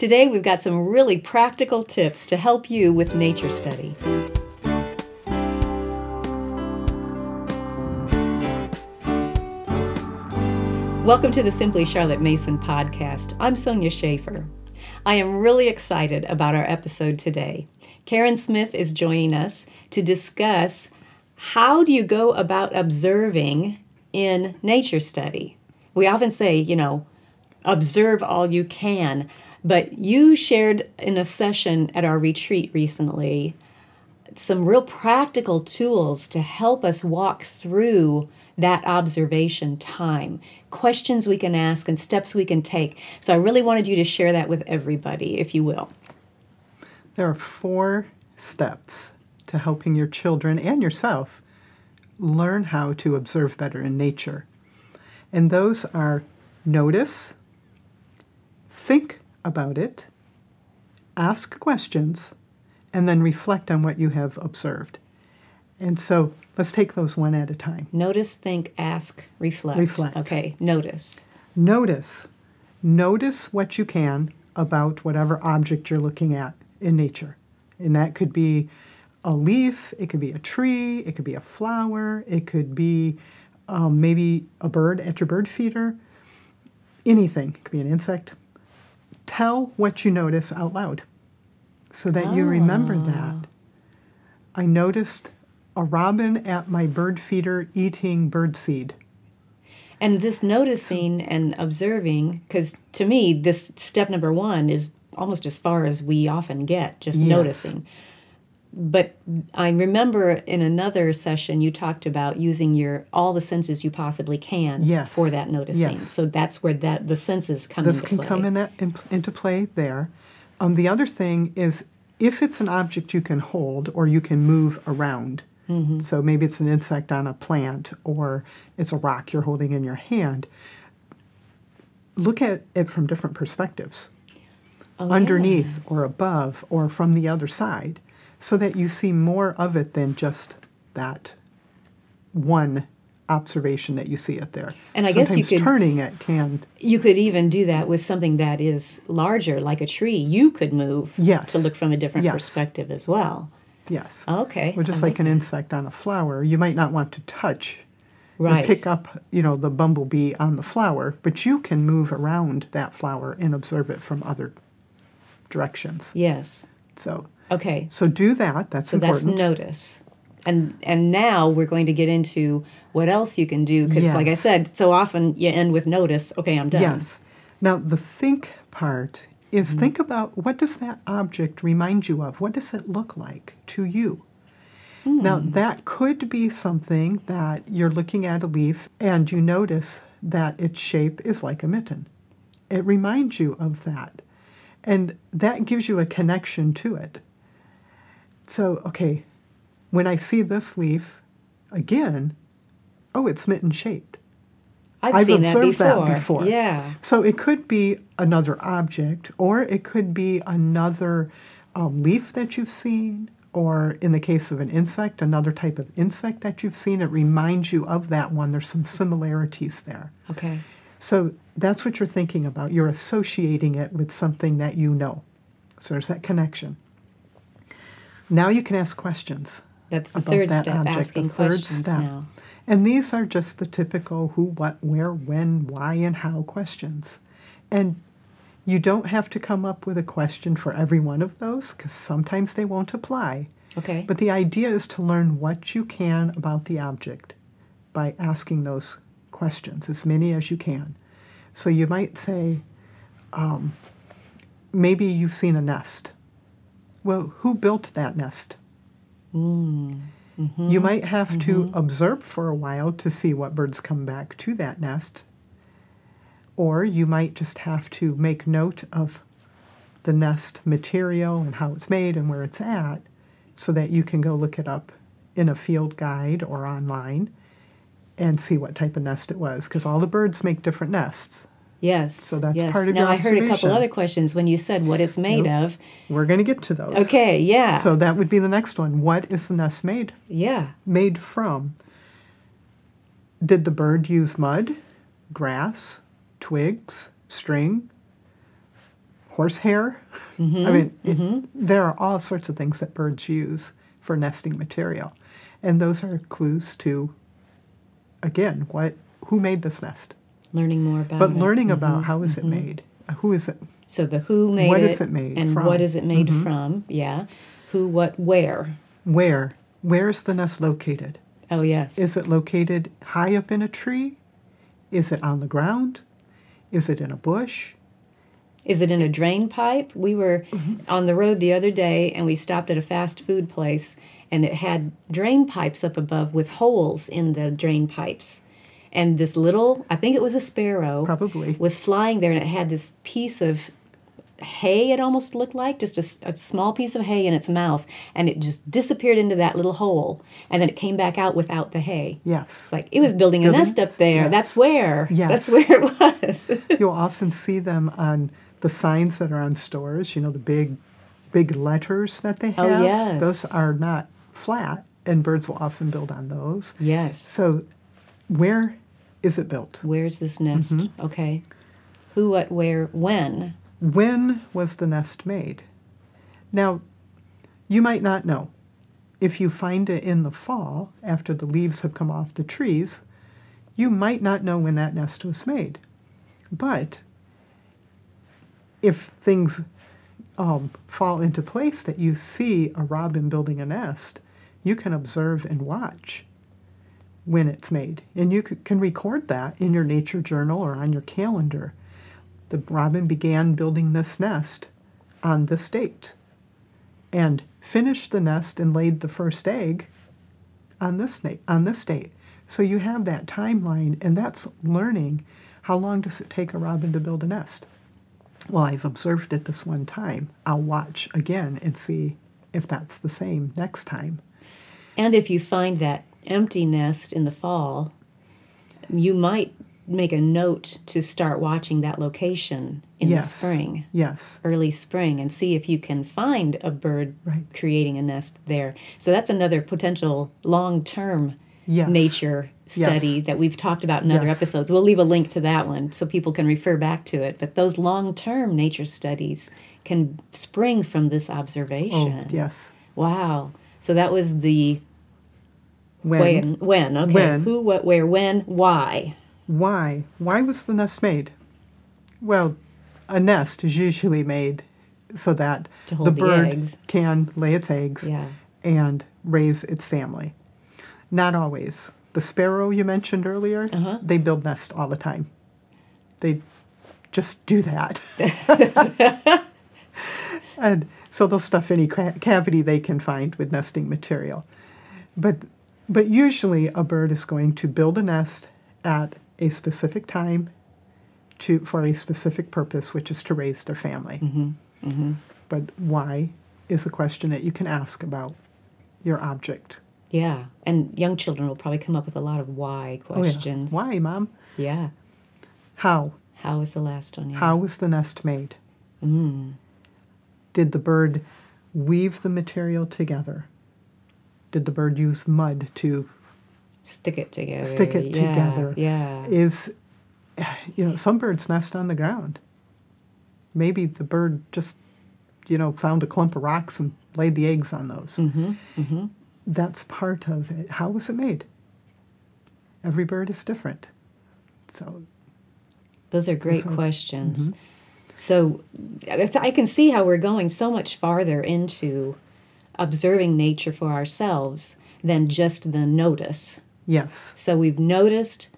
Today we've got some really practical tips to help you with nature study. Welcome to the Simply Charlotte Mason podcast. I'm Sonya Shafer. I am really excited about our episode today. Karen Smith is joining us to discuss how do you go about observing in nature study. We often say, you know, observe all you can, but you shared in a session at our retreat recently some real practical tools to help us walk through that observation time, questions we can ask, and steps we can take. So I really wanted you to share that with everybody, if you will. There are four steps to helping your children and yourself learn how to observe better in nature. And those are notice, think about it, ask questions, and then reflect on what you have observed. And so let's take those one at a time. Notice, think, ask, reflect. Reflect. Okay, notice. Notice. Notice what you can about whatever object you're looking at in nature. And that could be a leaf, it could be a tree, it could be a flower, it could be um, maybe a bird at your bird feeder, anything. It could be an insect. Tell what you notice out loud so that you remember Ah. that. I noticed a robin at my bird feeder eating bird seed. And this noticing and observing, because to me, this step number one is almost as far as we often get, just Yes. noticing. But I remember in another session you talked about using your all the senses you possibly can Yes. for that noticing. Yes. So that's where that the senses come This into can play. come in that, in, into play there. Um, the other thing is if it's an object you can hold or you can move around, Mm-hmm. so maybe it's an insect on a plant or it's a rock you're holding in your hand, look at it from different perspectives Oh, underneath yes. or above or from the other side so that you see more of it than just that one observation that you see it there. And I guess you Sometimes could- turning it can You could even do that with something that is larger, like a tree. You could move Yes. to look from a different Yes. perspective as well. yes. Okay. Or just I like an insect on a flower, you might not want to touch right. pick up, you know, the bumblebee on the flower, but you can move around that flower and observe it from other directions. Yes. So, Okay. so do that. That's important. So that's notice. And and now we're going to get into what else you can do because like I said, so often you end with notice. Okay, I'm done. Yes. Now the think part is Mm-hmm. think about what does that object remind you of? What does it look like to you? Now Hmm. that could be something that you're looking at a leaf and you notice that its shape is like a mitten. It reminds you of that. And that gives you a connection to it. So, okay, when I see this leaf again, oh, it's mitten shaped. I've, I've seen observed that that before. before. Yeah. So it could be another object, or it could be another um, leaf that you've seen, or in the case of an insect, another type of insect that you've seen. It reminds you of that one. There's some similarities there. Okay. So that's what you're thinking about. You're associating it with something that you know. So there's that connection. Now you can ask questions. That's the third that step, object, the asking third questions step. now. And these are just the typical who, what, where, when, why, and how questions. And you don't have to come up with a question for every one of those because sometimes they won't apply. Okay. But the idea is to learn what you can about the object by asking those questions, as many as you can. So you might say, um, maybe you've seen a nest. Well, who built that nest? Mm. Mhm. You might have to observe for a while to see what birds come back to that nest. Or you might just have to make note of the nest material and how it's made and where it's at so that you can go look it up in a field guide or online and see what type of nest it was because all the birds make different nests. Yes. So that's yes. part of now, your I heard a couple other questions when you said what it's made of. We're going to get to those. Okay, yeah. So that would be the next one. What is the nest made yeah. made from? Did the bird use mud, grass, twigs, string, horsehair. Mm-hmm, I mean, it, mm-hmm. there are all sorts of things that birds use for nesting material, and those are clues to, again, what who made this nest, Learning more about but it. learning mm-hmm, about how is it mm-hmm. made, who is it, So the who made What it, is it made and from? what is it made mm-hmm. from? Yeah. Who, what, where? where, where is the nest located? Oh yes. Is it located high up in a tree? Is it on the ground? Is it in a bush? Is it in a drain pipe? We were on the road the other day and we stopped at a fast food place and it had drain pipes up above with holes in the drain pipes. And this little, I think it was a sparrow, Probably. was flying there and it had this piece of hay, it almost looked like, just a small piece of hay in its mouth. And it just disappeared into that little hole. And then it came back out without the hay. Yes. It's like it was building a Building nest up there. yes. That's where. Yes. That's where it was. You'll often see them on the signs that are on stores, you know, the big big letters that they have Oh, have. yes. Those are not flat and birds will often build on those. yes. So where is it built? Where's this nest? Mm-hmm. Okay. Who, what, where, when? When was the nest made? Now, you might not know. If you find it in the fall, after the leaves have come off the trees, you might not know when that nest was made. But if things um, fall into place that you see a robin building a nest, you can observe and watch when it's made. And you can record that in your nature journal or on your calendar. The robin began building this nest on this date and finished the nest and laid the first egg on this date, on this date. So you have that timeline and that's learning how long does it take a robin to build a nest? Well, I've observed it this one time. I'll watch again and see if that's the same next time. And if you find that empty nest in the fall, you might make a note to start watching that location in Yes. the spring, Yes. early spring, and see if you can find a bird Right. creating a nest there. So that's another potential long term Yes. nature study Yes. that we've talked about in other episodes. We'll leave a link to that one so people can refer back to it. But those long term nature studies can spring from this Oh, observation. yes. Wow. So that was the When? when. When. Okay. When. Who, what, where, when, why. Why? Why was the nest made? Well, a nest is usually made so that the the bird eggs. can lay its eggs Yeah. and raise its family. Not always. The sparrow you mentioned earlier, Uh-huh. they build nests all the time. They just do that. and so they'll stuff any cra- cavity they can find with nesting material. But but usually a bird is going to build a nest at a specific time to for a specific purpose, which is to raise their family. But why is a question that you can ask about your object. Yeah. And young children will probably come up with a lot of why Oh, yeah. questions. Why, mom? Yeah. How? How was the last one? Yeah. How was the nest made? Mm. Did the bird weave the material together? Did the bird use mud to Stick it together. Stick it Yeah, together. Yeah. is you know some birds nest on the ground maybe the bird just you know found a clump of rocks and laid the eggs on those mm-hmm. Mm-hmm. that's part of it how was it made every bird is different so Those are great So- questions. So I can see how we're going so much farther into observing nature for ourselves than just the notice. yes So we've noticed,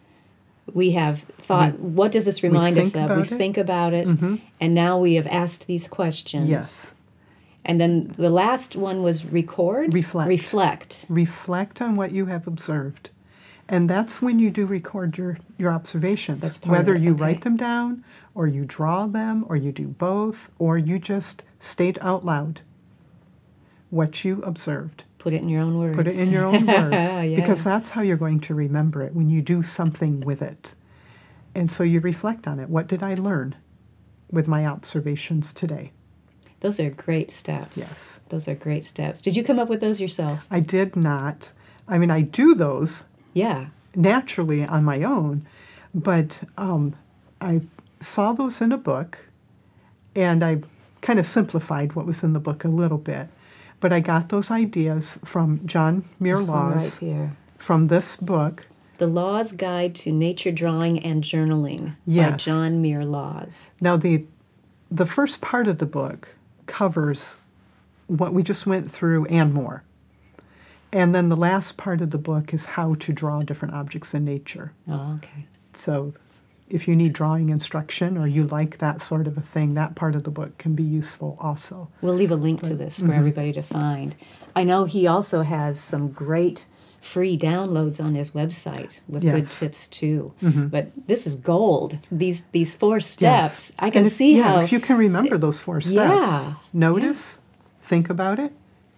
we have thought, what does this remind us of? We it. think about it, mm-hmm. and now we have asked these questions. yes And then the last one was record? Reflect. Reflect. reflect on what you have observed and that's when you do record your, your observations That's part of whether you okay. write them down or you draw them or you do both or you just state out loud what you observed Put it in your own words. put it in your own words Yeah. because that's how you're going to remember it when you do something with it and so you reflect on it what did i learn with my observations today Those are great steps. Yes. Those are great steps. Did you come up with those yourself? i did not i mean i do those Yeah. naturally on my own, but um, I saw those in a book and I kind of simplified what was in the book a little bit. But I got those ideas from John Muir Laws right from this book. The Laws Guide to Nature Drawing and Journaling by John Muir Laws. Now the the first part of the book covers what we just went through and more. And then the last part of the book is how to draw different objects in nature. Oh, okay. So if you need drawing instruction or you like that sort of a thing, that part of the book can be useful also. We'll leave a link to this mm-hmm. for everybody to find. I know he also has some great free downloads on his website with good tips too. But this is gold. These these four steps. Yes. I can if- see yeah, how if you can remember those four steps, Yeah. notice, think about it,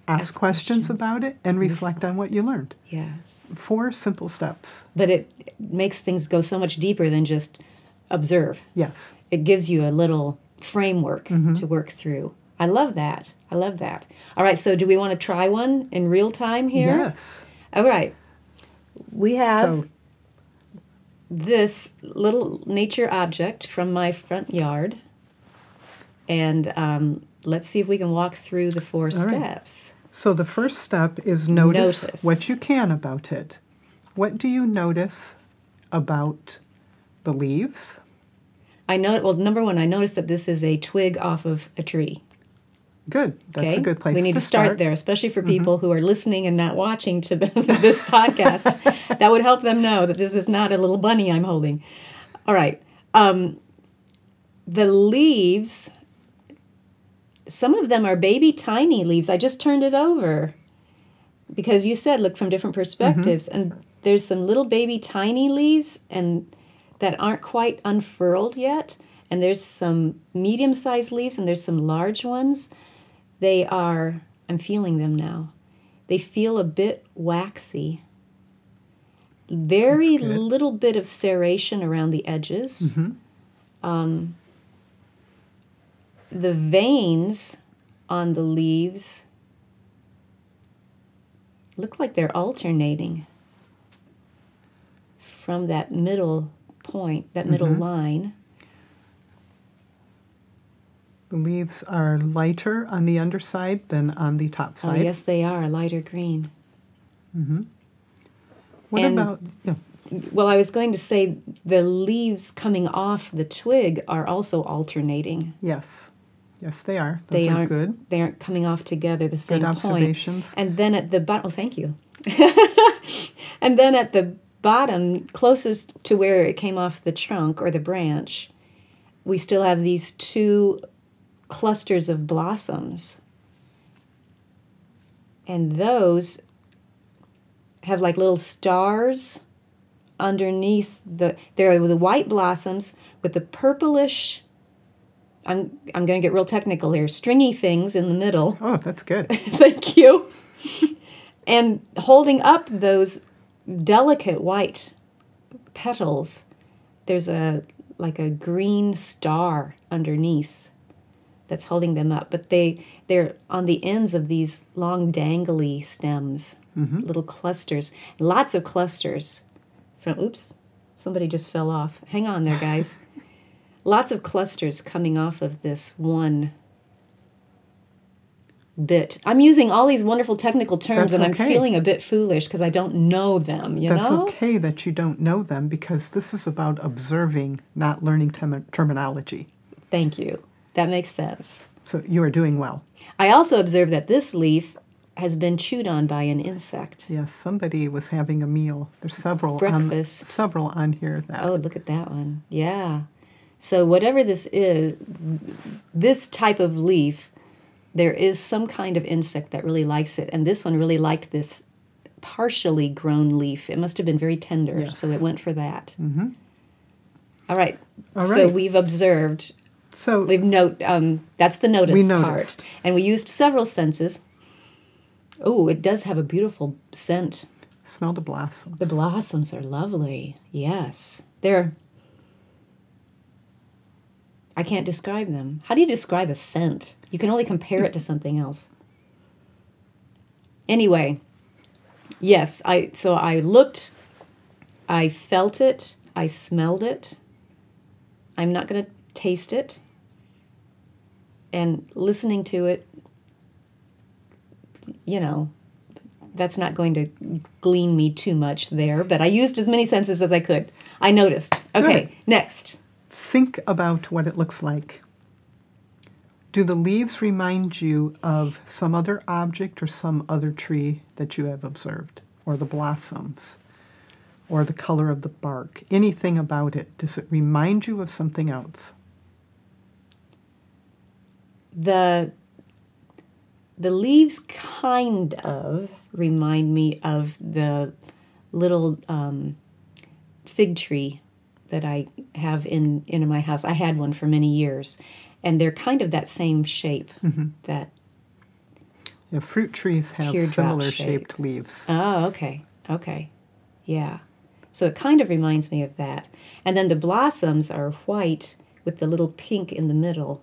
ask, Ask questions, questions. about it, and reflect on what you learned. Yes. Four simple steps. But it makes things go so much deeper than just observe. Yes. It gives you a little framework Mm-hmm. to work through. I love that. I love that. All right, so do we want to try one in real time here? Yes. All right. We have So this little nature object from my front yard. And um, let's see if we can walk through the four right. steps. So the first step is notice, Notice. what you can about it. What do you notice about the leaves? I know, well, number one, I noticed that this is a twig off of a tree. Good. That's Okay. a good place to start. We need to to start, start. Mm-hmm. there, especially for people who are listening and not watching to the, this podcast. that would help them know that this is not a little bunny I'm holding. All right. Um, the leaves, some of them are baby tiny leaves. I just turned it over because you said look from different perspectives, and there's some little baby tiny leaves and that aren't quite unfurled yet. And there's some medium sized leaves and there's some large ones. They are, I'm feeling them now. They feel a bit waxy. Very little bit of serration around the edges. Mhm. Um, the veins on the leaves look like they're alternating from that middle point, that middle Mhm. line. The leaves are lighter on the underside than on the top side. Oh, side. yes, they are lighter green. Mhm. What And- about yeah, Well, I was going to say the leaves coming off the twig are also alternating. yes. Yes, they are. Those They are aren't good. They aren't coming off together the same Good point. observations. And then at the bottom, oh, thank you. and then at the bottom, closest to where it came off the trunk or the branch, we still have these two clusters of blossoms. And those have like little stars underneath the there are the white blossoms with the purplish I'm I'm going to get real technical here. Stringy things in the middle. Oh, that's good. Thank you. and holding up those delicate white petals, there's a like a green star underneath that's holding them up. But they they're on the ends of these long dangly stems, mm-hmm. little clusters, lots of clusters. From oops, somebody just fell off. Hang on there, guys. lots of clusters coming off of this one bit. I'm using all these wonderful technical terms That's and I'm okay. feeling a bit foolish because I don't know them, you That's know? okay that you don't know them because this is about observing, not learning term- terminology. Thank you. That makes sense. So you are doing well. I also observed that this leaf has been chewed on by an insect. Yes, somebody was having a meal. There's several um, Breakfast. on several on here that Oh, look at that one. Yeah. So whatever this is, this type of leaf, there is some kind of insect that really likes it, and this one really liked this partially grown leaf. It must have been very tender, so it went for that. Mm-hmm. All right. All So we've observed. So We've note. Um, that's the notice We part, noticed. and we used several senses. Oh, it does have a beautiful scent. smell the blossoms. The blossoms are lovely. Yes. They're. I can't describe them. How do you describe a scent? You can only compare it to something else. Anyway, yes, I so I looked, I felt it, I smelled it. I'm not going to taste it. and listening to it, you know, that's not going to glean me too much there, but I used as many senses as I could. I noticed. Okay, Good. next. Think about what it looks like. Do the leaves remind you of some other object or some other tree that you have observed? Or the blossoms? Or the color of the bark? Anything about it? Does it remind you of something else? The the leaves kind of remind me of the little um, fig tree that I have in in my house. I had one for many years, and they're kind of that same shape. Mm-hmm. That Yeah, fruit trees have similar shape. shaped leaves. oh, okay, okay, yeah. So it kind of reminds me of that. And then the blossoms are white with the little pink in the middle,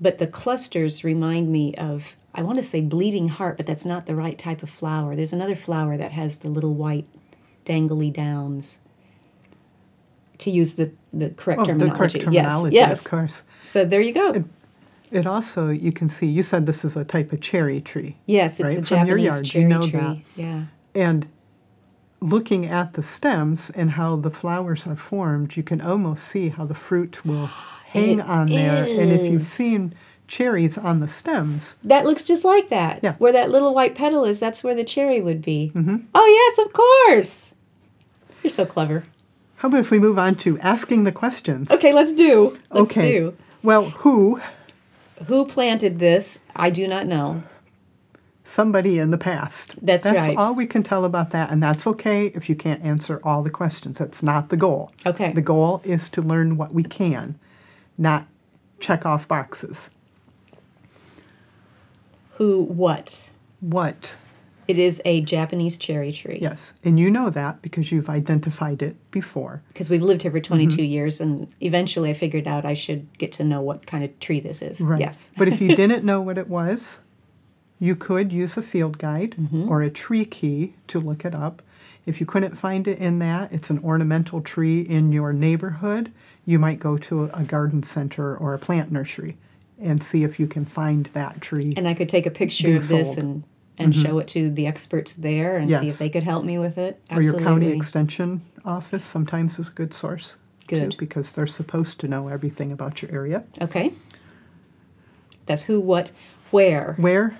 but the clusters remind me of. I want to say bleeding heart, but that's not the right type of flower. There's another flower that has the little white dangly downs. To use the, the correct Oh, the terminology. correct terminology, yes, yes. of course. So there you go. It also, you can see, you said this is a type of cherry tree. Yes, it's right, a from your Japanese yard, you cherry know tree. that. Yeah. And looking at the stems and how the flowers are formed, you can almost see how the fruit will hang It on there. And if you've seen cherries on the stems, That looks just like that. Yeah. Where that little white petal is, that's where the cherry would be. Mm-hmm. Oh, yes, of course. You're so clever. How about if we move on to asking the questions? Okay, let's do. Let's Okay. do. Well, who? Who planted this? I do not know. Somebody in the past. That's That's right. all we can tell about that, and that's okay if you can't answer all the questions. That's not the goal. Okay. The goal is to learn what we can, not check off boxes. Who, what? What? It is a Japanese cherry tree. Yes, and you know that because you've identified it before. Because we've lived here for 22 Mm-hmm. years, and eventually I figured out I should get to know what kind of tree this is. Right. Yes. but if you didn't know what it was, you could use a field guide Mm-hmm. or a tree key to look it up. If you couldn't find it in that, it's an ornamental tree in your neighborhood, you might go to a garden center or a plant nursery and see if you can find that tree. And I could take a picture of this sold. Mm-hmm. And, and show it to the experts there and see if they could help me with it. or your county Absolutely. extension office sometimes is a good source. Good. Too, because they're supposed to know everything about your area. Okay. That's who, what, where. Where?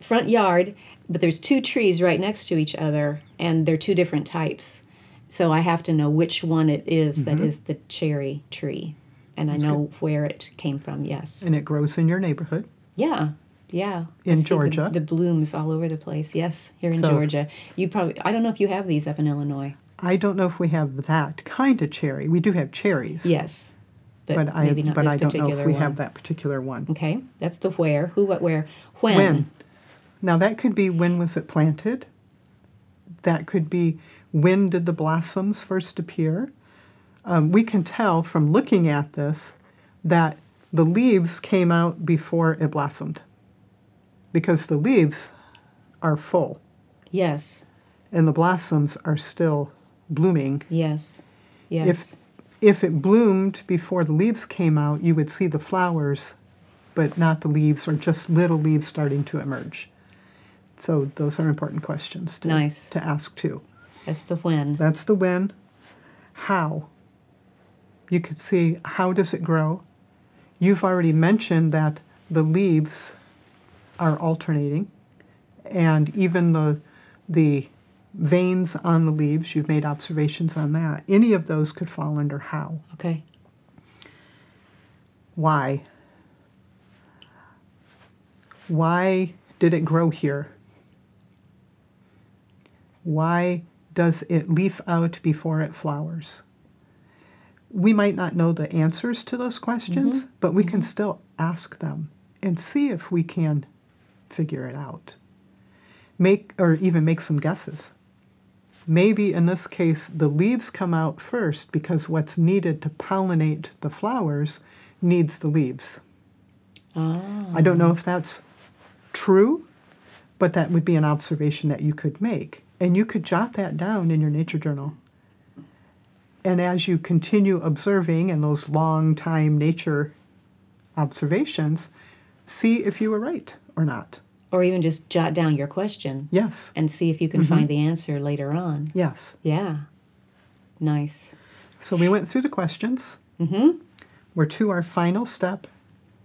Front yard, but there's two trees right next to each other, and they're two different types. So I have to know which one it is that Mm-hmm. is the cherry tree. And I know where it came from, yes. And it grows in your neighborhood. Yeah, yeah. In see the- Georgia. The, blooms all over the place, yes, here in So- Georgia. You probably, I don't know if you have these up in Illinois. I don't know if we have that kind of cherry. We do have cherries. Yes, but, but I but I don't know if we one. have that particular one. Okay, that's the where. Who, what, where, when. When? Now that could be when was it planted? That could be when did the blossoms first appear? Um, we can tell from looking at this that the leaves came out before it blossomed because the leaves are full Yes, and the blossoms are still blooming. yes, yes. If if it bloomed before the leaves came out, you would see the flowers, but not the leaves or just little leaves starting to emerge. So those are important questions to, Nice. to ask too. that's the when. That's the when. How? You could see how does it grow? You've already mentioned that the leaves are alternating and even the the veins on the leaves, you've made observations on that. Any of those could fall under how. Okay. Why? Why did it grow here? Why does it leaf out before it flowers? We might not know the answers to those questions, mm-hmm. but we can mm-hmm. still ask them and see if we can figure it out. Make or even make some guesses. Maybe in this case, the leaves come out first because what's needed to pollinate the flowers needs the leaves. Ah, I don't know if that's true, but that would be an observation that you could make. And you could jot that down in your nature journal. And as you continue observing in those long time nature observations, see if you were right or not. Or even just jot down your question Yes, and see if you can find the answer later on. yes. Yeah. Nice. So we went through the questions. Mm-hmm. We're to our final step.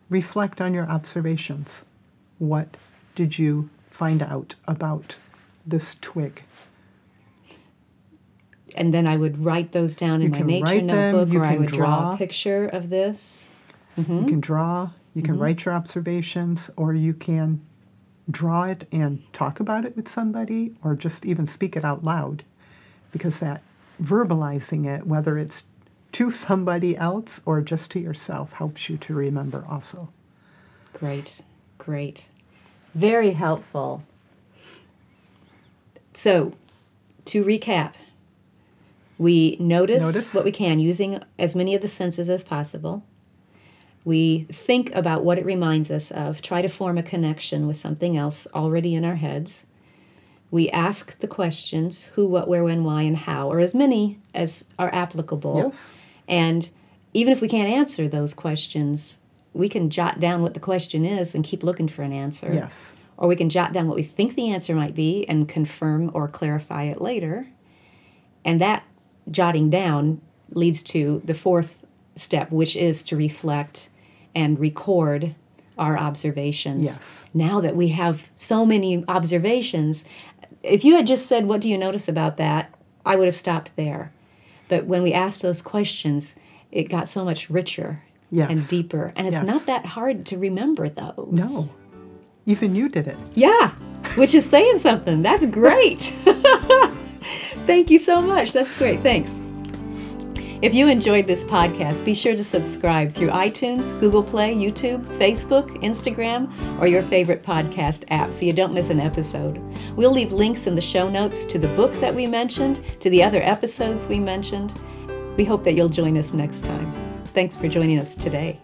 Reflect on your observations. What did you find out about this twig? And then I would write those down in You my nature write them, notebook, or I would draw. draw. a picture of this. Mm-hmm. You can draw, you can mm-hmm. write your observations, or you can draw it and talk about it with somebody, or just even speak it out loud. Because that verbalizing it, whether it's to somebody else or just to yourself, helps you to remember also. Great, great. Very helpful. So, to recap, we notice, Notice. what we can using as many of the senses as possible. We think about what it reminds us of, try to form a connection with something else already in our heads. We ask the questions who, what, where, when, why, and how, or as many as are applicable. Yes? And even if we can't answer those questions, we can jot down what the question is and keep looking for an answer. Yes. Or we can jot down what we think the answer might be and confirm or clarify it later. And that jotting down leads to the fourth step, which is to reflect and record our observations. Yes. Now that we have so many observations, if you had just said, What do you notice about that? I would have stopped there. But when we asked those questions, it got so much richer Yes. and deeper. And it's Yes. not that hard to remember those. No. Even you did it. Yeah, which is saying something. That's great. Thank you so much. That's great. Thanks. If you enjoyed this podcast, be sure to subscribe through iTunes, Google Play, YouTube, Facebook, Instagram, or your favorite podcast app so you don't miss an episode. We'll leave links in the show notes to the book that we mentioned, to the other episodes we mentioned. We hope that you'll join us next time. Thanks for joining us today.